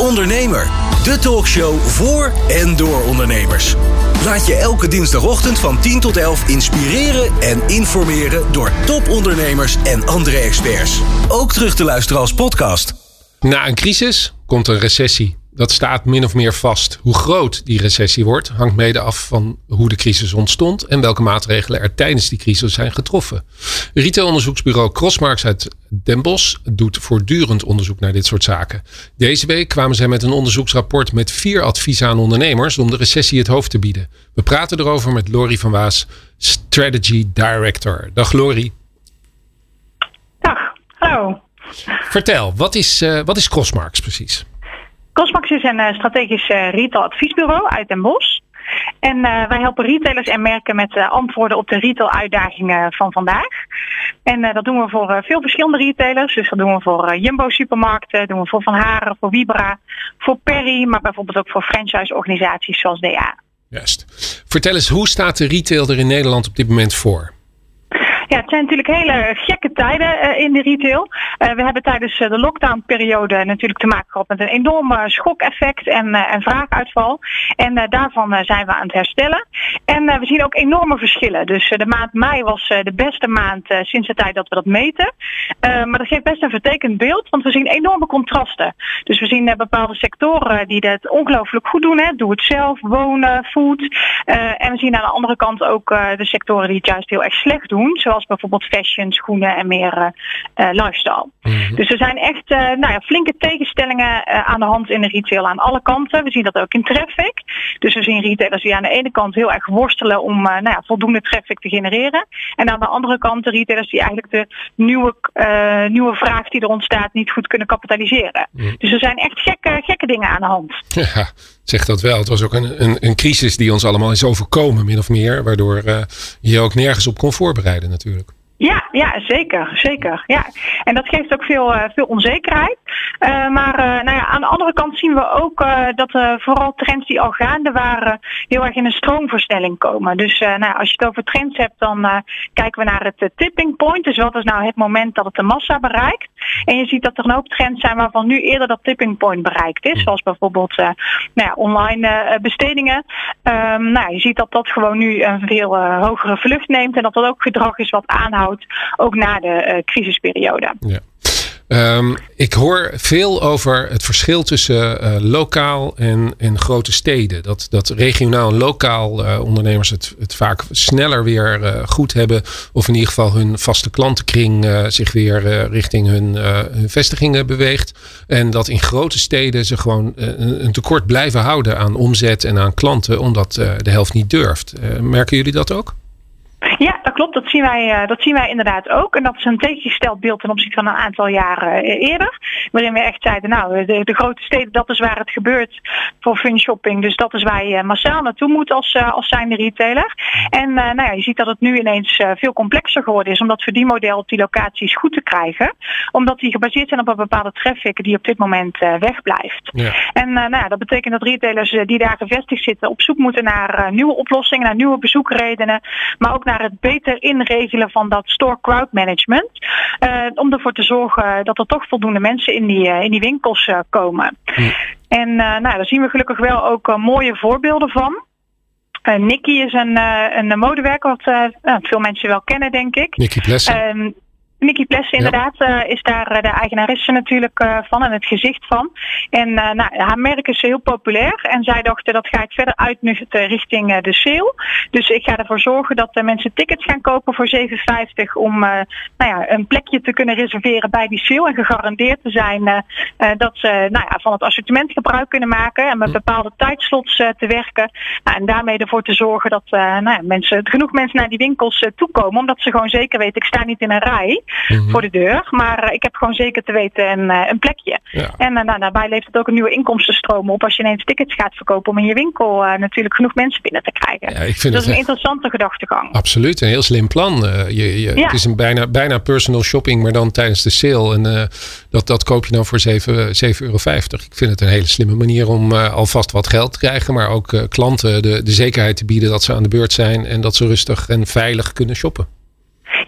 Ondernemer, de talkshow voor en door ondernemers. Laat je elke dinsdagochtend van 10 tot 11 inspireren en informeren door topondernemers en andere experts. Ook terug te luisteren als podcast. Na een crisis komt een recessie dat staat min of meer vast. Hoe groot die recessie wordt, hangt mede af van hoe de crisis ontstond en welke maatregelen er tijdens die crisis zijn getroffen. Retailonderzoeksbureau Crossmarks uit Den Bosch doet voortdurend onderzoek naar dit soort zaken. Deze week kwamen zij met een onderzoeksrapport met vier adviezen aan ondernemers om de recessie het hoofd te bieden. We praten erover met Lori van Waas, Strategy Director. Dag Lori. Dag, hallo. Vertel, wat is, uh, wat is Crossmarks precies? Cosmax is een uh, strategisch uh, retail adviesbureau uit Den Bosch. En uh, wij helpen retailers en merken met antwoorden op de retail uitdagingen van vandaag. En dat doen we voor veel verschillende retailers. Dus dat doen we voor Jumbo supermarkten, doen we voor Van Haren, voor Vibra, voor Perry, maar bijvoorbeeld ook voor franchise-organisaties zoals DA. Juist. Vertel eens, hoe staat de retail er in Nederland op dit moment voor? Ja, het zijn natuurlijk hele gekke tijden uh, in de retail. Uh, we hebben tijdens de lockdownperiode natuurlijk te maken gehad met een enorm schokeffect en, en vraaguitval. En daarvan zijn we aan het herstellen. En we zien ook enorme verschillen. Dus de maand mei was de beste maand sinds de tijd dat we dat meten. maar dat geeft best een vertekend beeld, want we zien enorme contrasten. Dus we zien bepaalde sectoren die het ongelooflijk goed doen. Hè. Doe het zelf, wonen, food. en we zien aan de andere kant ook de sectoren die het juist heel erg slecht doen. Zoals bijvoorbeeld fashion, schoenen en meer uh, lifestyle. Mhm. Dus er zijn echt uh, nou ja, flinke tegenstellingen aan de hand in de retail aan alle kanten. We zien dat ook in traffic. Dus we zien retailers die aan de ene kant heel erg worstelen om nou ja, voldoende traffic te genereren. En aan de andere kant de retailers die eigenlijk de nieuwe, nieuwe vraag die er ontstaat niet goed kunnen kapitaliseren. Mhm. Dus er zijn echt gekke, gekke dingen aan de hand. Ja, zeg dat wel. Het was ook een, een, een crisis die ons allemaal is overkomen, min of meer. Waardoor uh, je ook nergens op kon voorbereiden natuurlijk. Ja, ja, zeker, zeker. Ja. En dat geeft ook veel, uh, veel onzekerheid. Uh, maar uh, nou ja, aan de andere kant zien we ook dat vooral trends die al gaande waren, heel erg in een stroomversnelling komen. Dus nou, als je het over trends hebt, dan kijken we naar het tipping point. Dus wat is nou het moment dat het de massa bereikt? En je ziet dat er een hoop trends zijn waarvan nu eerder dat tipping point bereikt is. Zoals bijvoorbeeld nou ja, online bestedingen. Um, nou, je ziet dat dat gewoon nu een veel hogere vlucht neemt en dat dat ook gedrag is wat aanhoudt ook na de uh, crisisperiode. Ja. Um, ik hoor veel over het verschil tussen uh, lokaal en, grote steden. Dat, dat regionaal en lokaal uh, ondernemers het, het vaak sneller weer uh, goed hebben. Of in ieder geval hun vaste klantenkring zich weer richting hun, hun vestigingen beweegt. En dat in grote steden ze gewoon een, tekort blijven houden aan omzet en aan klanten. Omdat de helft niet durft. merken jullie dat ook? Ja, dat klopt. Dat zien, wij, uh, dat zien wij inderdaad ook. En dat is een tegengesteld beeld ten opzichte van een aantal jaren uh, eerder. Waarin we echt zeiden, nou, de, de, grote steden, dat is waar het gebeurt voor fun shopping. Dus dat is waar je massaal naartoe moet als, als zijnde retailer. En nou ja, je ziet dat het nu ineens veel complexer geworden is om dat verdienmodel op die locaties goed te krijgen. Omdat die gebaseerd zijn op een bepaalde traffic die op dit moment wegblijft. Ja. En nou ja, dat betekent dat retailers die daar gevestigd zitten op zoek moeten naar nieuwe oplossingen, naar nieuwe bezoekredenen. Maar ook naar het beter inregelen van dat store crowd management. Uh, om ervoor te zorgen dat er toch voldoende mensen in die, uh, in die winkels uh, komen. En nou, daar zien we gelukkig wel ook mooie voorbeelden van. Uh, Nicky is een, uh, een modewerker wat uh, veel mensen wel kennen, denk ik. Nicky Plessen. Nicky Plessen inderdaad ja. uh, is daar uh, de eigenaresse natuurlijk uh, van en het gezicht van. En nou, haar merk is heel populair en zij dachten dat ga ik verder uitnuchten richting de sale. Dus ik ga ervoor zorgen dat mensen tickets gaan kopen voor 7,50 om nou ja, een plekje te kunnen reserveren bij die sale. En gegarandeerd te zijn dat ze nou ja, van het assortiment gebruik kunnen maken en met hm. bepaalde tijdslots te werken. Nou, en daarmee ervoor te zorgen dat nou ja, mensen, genoeg mensen naar die winkels toekomen. Omdat ze gewoon zeker weten, ik sta niet in een rij mm-hmm. voor de deur. Maar uh, ik heb gewoon zeker te weten een, uh, een plekje. Ja. En uh, nou, daarbij levert het ook een nieuwe inkomstenstroom op als je ineens tickets gaat verkopen om in je winkel natuurlijk genoeg mensen binnen te krijgen. Ja, ik vind dat is een interessante gedachtegang. Absoluut, een heel slim plan. je, je, ja. Het is een bijna, bijna personal shopping, maar dan tijdens de sale. En dat, dat koop je dan voor 7,50 euro. Ik vind het een hele slimme manier om alvast wat geld te krijgen, maar ook klanten de, de zekerheid te bieden dat ze aan de beurt zijn en dat ze rustig en veilig kunnen shoppen.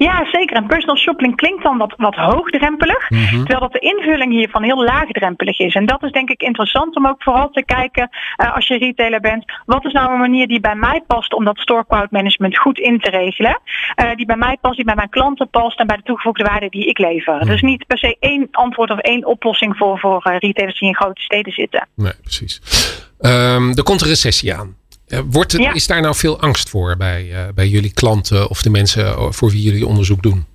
Ja, zeker. En personal shopping klinkt dan wat, wat hoogdrempelig. Mhm. Terwijl dat de invulling hiervan heel laagdrempelig is. En dat is denk ik interessant om ook vooral te kijken uh, als je retailer bent. Wat is nou een manier die bij mij past om dat store cloud management goed in te regelen? Uh, die bij mij past, die bij mijn klanten past en bij de toegevoegde waarde die ik lever. Mhm. Dus niet per se één antwoord of één oplossing voor, voor uh, retailers die in grote steden zitten. Nee, precies. Um, er komt een recessie aan. Wordt het, Is daar nou veel angst voor bij, uh, bij jullie klanten of de mensen voor wie jullie onderzoek doen?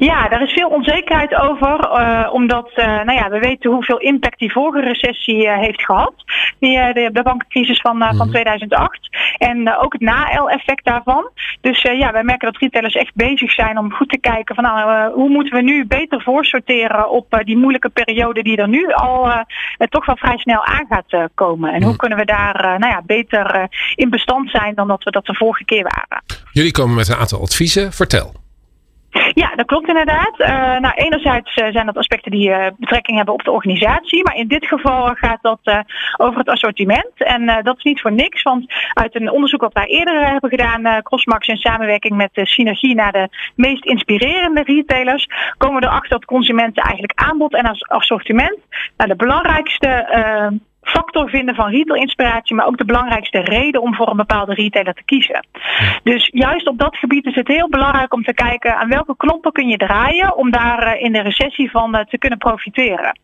Ja, daar is veel onzekerheid over, uh, omdat uh, nou ja, we weten hoeveel impact die vorige recessie uh, heeft gehad. Die, de, de bankencrisis van, mm. van 2008. En ook het na-effect daarvan. Dus ja, wij merken dat retailers echt bezig zijn om goed te kijken van nou, hoe moeten we nu beter voorsorteren op die moeilijke periode die er nu al toch wel vrij snel aan gaat komen. En hoe mm. kunnen we daar nou ja, beter in bestand zijn dan dat we dat de vorige keer waren. Jullie komen met een aantal adviezen. Vertel. Ja, dat klopt inderdaad. Uh, nou, enerzijds uh, zijn dat aspecten die uh, betrekking hebben op de organisatie, maar in dit geval gaat dat over het assortiment. En dat is niet voor niks, want uit een onderzoek wat wij eerder hebben gedaan, Crossmax in samenwerking met Synergie naar de meest inspirerende retailers, komen we erachter dat consumenten eigenlijk aanbod en assortiment naar de belangrijkste factor vinden van retail-inspiratie, maar ook de belangrijkste reden om voor een bepaalde retailer te kiezen. Dus juist op dat gebied is het heel belangrijk om te kijken aan welke knoppen kun je draaien om daar eh, in de recessie van eh, te kunnen profiteren.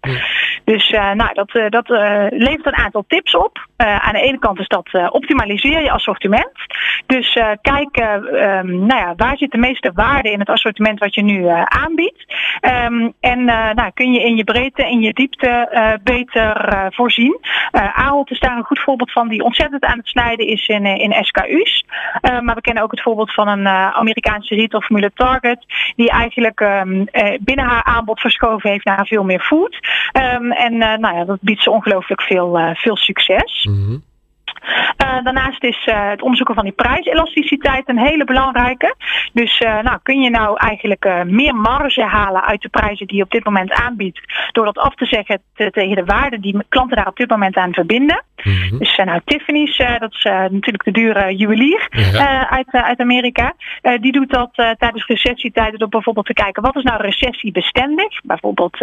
Dus uh, nou, dat, dat levert een aantal tips op. aan de ene kant is dat optimaliseer je assortiment. Dus kijk um, nou ja, waar zit de meeste waarde in het assortiment wat je nu aanbiedt. Um, en nou, kun je in je breedte en je diepte beter voorzien. Uh, Ahold is daar een goed voorbeeld van die ontzettend aan het snijden is in, eh, in SKU's. Uh, maar we kennen ook het voorbeeld van een uh, Amerikaanse retailformule Target. Die eigenlijk um, binnen haar aanbod verschoven heeft naar veel meer food. En nou ja, dat biedt ze ongelooflijk veel, veel succes. Mm. Uh, daarnaast is uh, het onderzoeken van die prijselasticiteit een hele belangrijke. Dus uh, nou, kun je nou eigenlijk meer marge halen uit de prijzen die je op dit moment aanbiedt, door dat af te zeggen te, tegen de waarde die klanten daar op dit moment aan verbinden. Mm -hmm. Dus nou, Tiffany's, dat is natuurlijk de dure juwelier ja. uit, uit Amerika, die doet dat tijdens recessietijden door bijvoorbeeld te kijken wat is nou recessiebestendig, bijvoorbeeld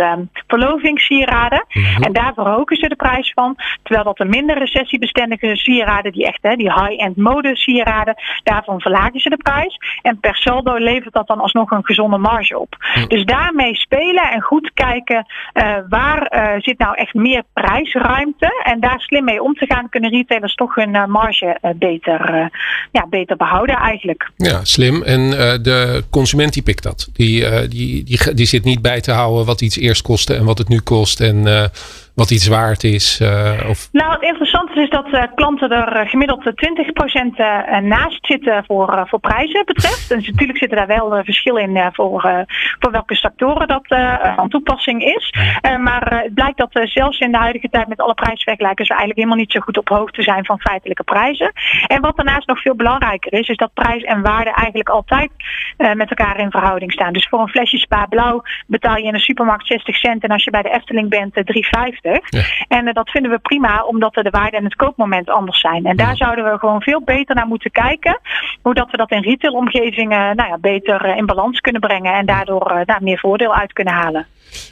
verlovingssieraden. Mm -hmm. En daar verhogen ze de prijs van, terwijl dat een minder recessiebestendige sieraden, die echt, hè, die high-end mode sieraden, daarvan verlagen ze de prijs. En per saldo levert dat dan alsnog een gezonde marge op. Dus daarmee spelen en goed kijken uh, waar uh, zit nou echt meer prijsruimte. En daar slim mee om te gaan, kunnen retailers toch hun uh, marge beter, ja, beter behouden eigenlijk. Ja, slim. En de consument die pikt dat. Die, die, die, die zit niet bij te houden wat iets eerst kostte en wat het nu kost. En wat iets waard is? Uh, of... Nou, het interessante is dat uh, klanten er uh, gemiddeld 20% naast zitten voor, voor prijzen betreft. Dus natuurlijk zitten daar wel verschil in voor, voor welke sectoren dat van toepassing is. maar het blijkt dat zelfs in de huidige tijd met alle prijsvergelijkers we eigenlijk helemaal niet zo goed op hoogte zijn van feitelijke prijzen. En wat daarnaast nog veel belangrijker is, is dat prijs en waarde eigenlijk altijd met elkaar in verhouding staan. Dus voor een flesje Spa Blauw betaal je in een supermarkt 60 cent en als je bij de Efteling bent 3,50. En uh, dat vinden we prima, omdat de waarde en het koopmoment anders zijn. En daar zouden we gewoon veel beter naar moeten kijken. Hoe dat we dat in retailomgevingen nou ja, beter uh, in balans kunnen brengen. En daardoor daar meer voordeel uit kunnen halen.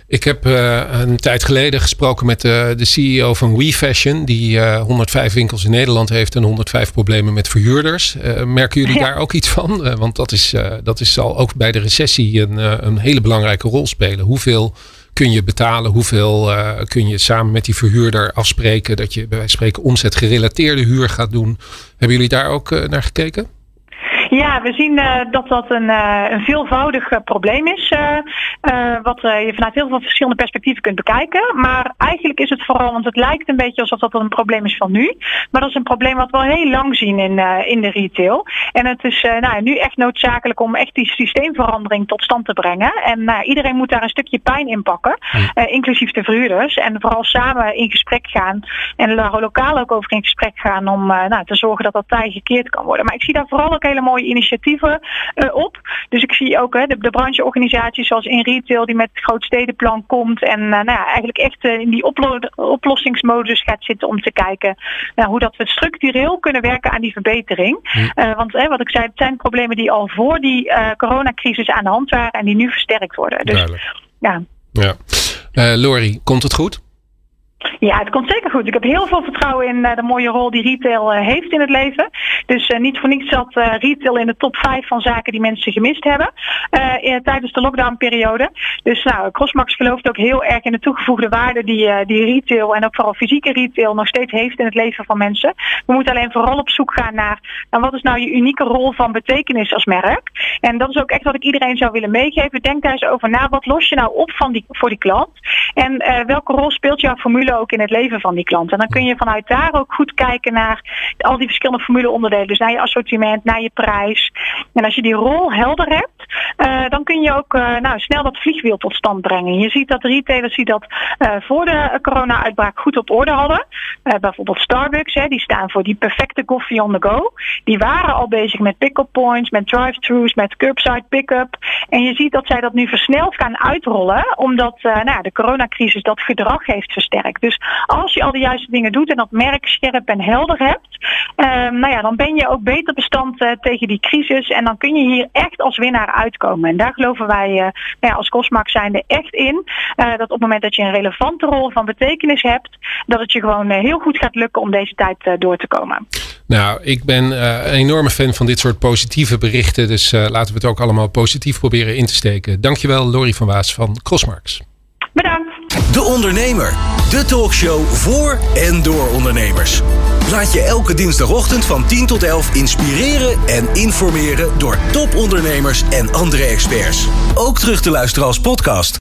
Ik heb een tijd geleden gesproken met de CEO van WeFashion. Die 105 winkels in Nederland heeft en 105 problemen met verhuurders. merken jullie ja. daar ook iets van? want dat, is, dat is, zal ook bij de recessie een, een hele belangrijke rol spelen. Hoeveel kun je betalen? Hoeveel uh, kun je samen met die verhuurder afspreken dat je bij wijze van spreken omzetgerelateerde huur gaat doen? Hebben jullie daar ook uh, naar gekeken? Ja, we zien uh, dat dat een, uh, een veelvoudig uh, probleem is. wat je vanuit heel veel verschillende perspectieven kunt bekijken. Maar eigenlijk is het vooral, want het lijkt een beetje alsof dat een probleem is van nu. Maar dat is een probleem wat we al heel lang zien in, in de retail. En het is nou, nu echt noodzakelijk om echt die systeemverandering tot stand te brengen. En nou, iedereen moet daar een stukje pijn in pakken. inclusief de verhuurders. En vooral samen in gesprek gaan. En lokaal ook over in gesprek gaan om nou, te zorgen dat dat tij gekeerd kan worden. Maar ik zie daar vooral ook hele mooie mooie initiatieven op. Dus ik zie ook de, de brancheorganisaties zoals in retail die met het grootstedenplan komt. En nou ja, eigenlijk echt in die oplossingsmodus gaat zitten om te kijken nou, hoe dat we structureel kunnen werken aan die verbetering. Hm. want wat ik zei, het zijn problemen die al voor die coronacrisis aan de hand waren en die nu versterkt worden. Dus ja. ja. Lori, komt het goed? Ja, het komt zeker goed. Ik heb heel veel vertrouwen in uh, de mooie rol die retail uh, heeft in het leven. Dus uh, niet voor niets zat retail in de top 5 van zaken die mensen gemist hebben in, tijdens de lockdownperiode. Dus nou, Crossmax gelooft ook heel erg in de toegevoegde waarde die, die retail en ook vooral fysieke retail nog steeds heeft in het leven van mensen. We moeten alleen vooral op zoek gaan naar nou, wat is nou je unieke rol van betekenis als merk. En dat is ook echt wat ik iedereen zou willen meegeven. Denk daar eens over na. Wat los je nou op van die, voor die klant? En welke rol speelt jouw formule ook in het leven van die klant. En dan kun je vanuit daar ook goed kijken naar al die verschillende formuleonderdelen. Dus naar je assortiment, naar je prijs. En als je die rol helder hebt, uh, dan kun je ook uh, nou, snel dat vliegwiel tot stand brengen. Je ziet dat retailers die dat uh, voor de corona-uitbraak goed op orde hadden. bijvoorbeeld Starbucks, hè, die staan voor die perfecte koffie on the go. Die waren al bezig met pick-up points, met drive-thrus, met curbside pick-up. En je ziet dat zij dat nu versneld gaan uitrollen, omdat nou, de coronacrisis dat gedrag heeft versterkt. Dus als je al de juiste dingen doet en dat merk scherp en helder hebt, nou ja, dan ben je ook beter bestand tegen die crisis. En dan kun je hier echt als winnaar uitkomen. En daar geloven wij uh, nou ja, als Cosmax zijnde echt in. dat op het moment dat je een relevante rol van betekenis hebt, dat het je gewoon heel goed gaat lukken om deze tijd door te komen. Nou, ik ben een enorme fan van dit soort positieve berichten. Dus laten we het ook allemaal positief proberen in te steken. Dankjewel, Lori van Waas van Crossmarks. De Ondernemer. De talkshow voor en door ondernemers. Laat je elke dinsdagochtend van 10 tot 11 inspireren en informeren door topondernemers en andere experts. Ook terug te luisteren als podcast.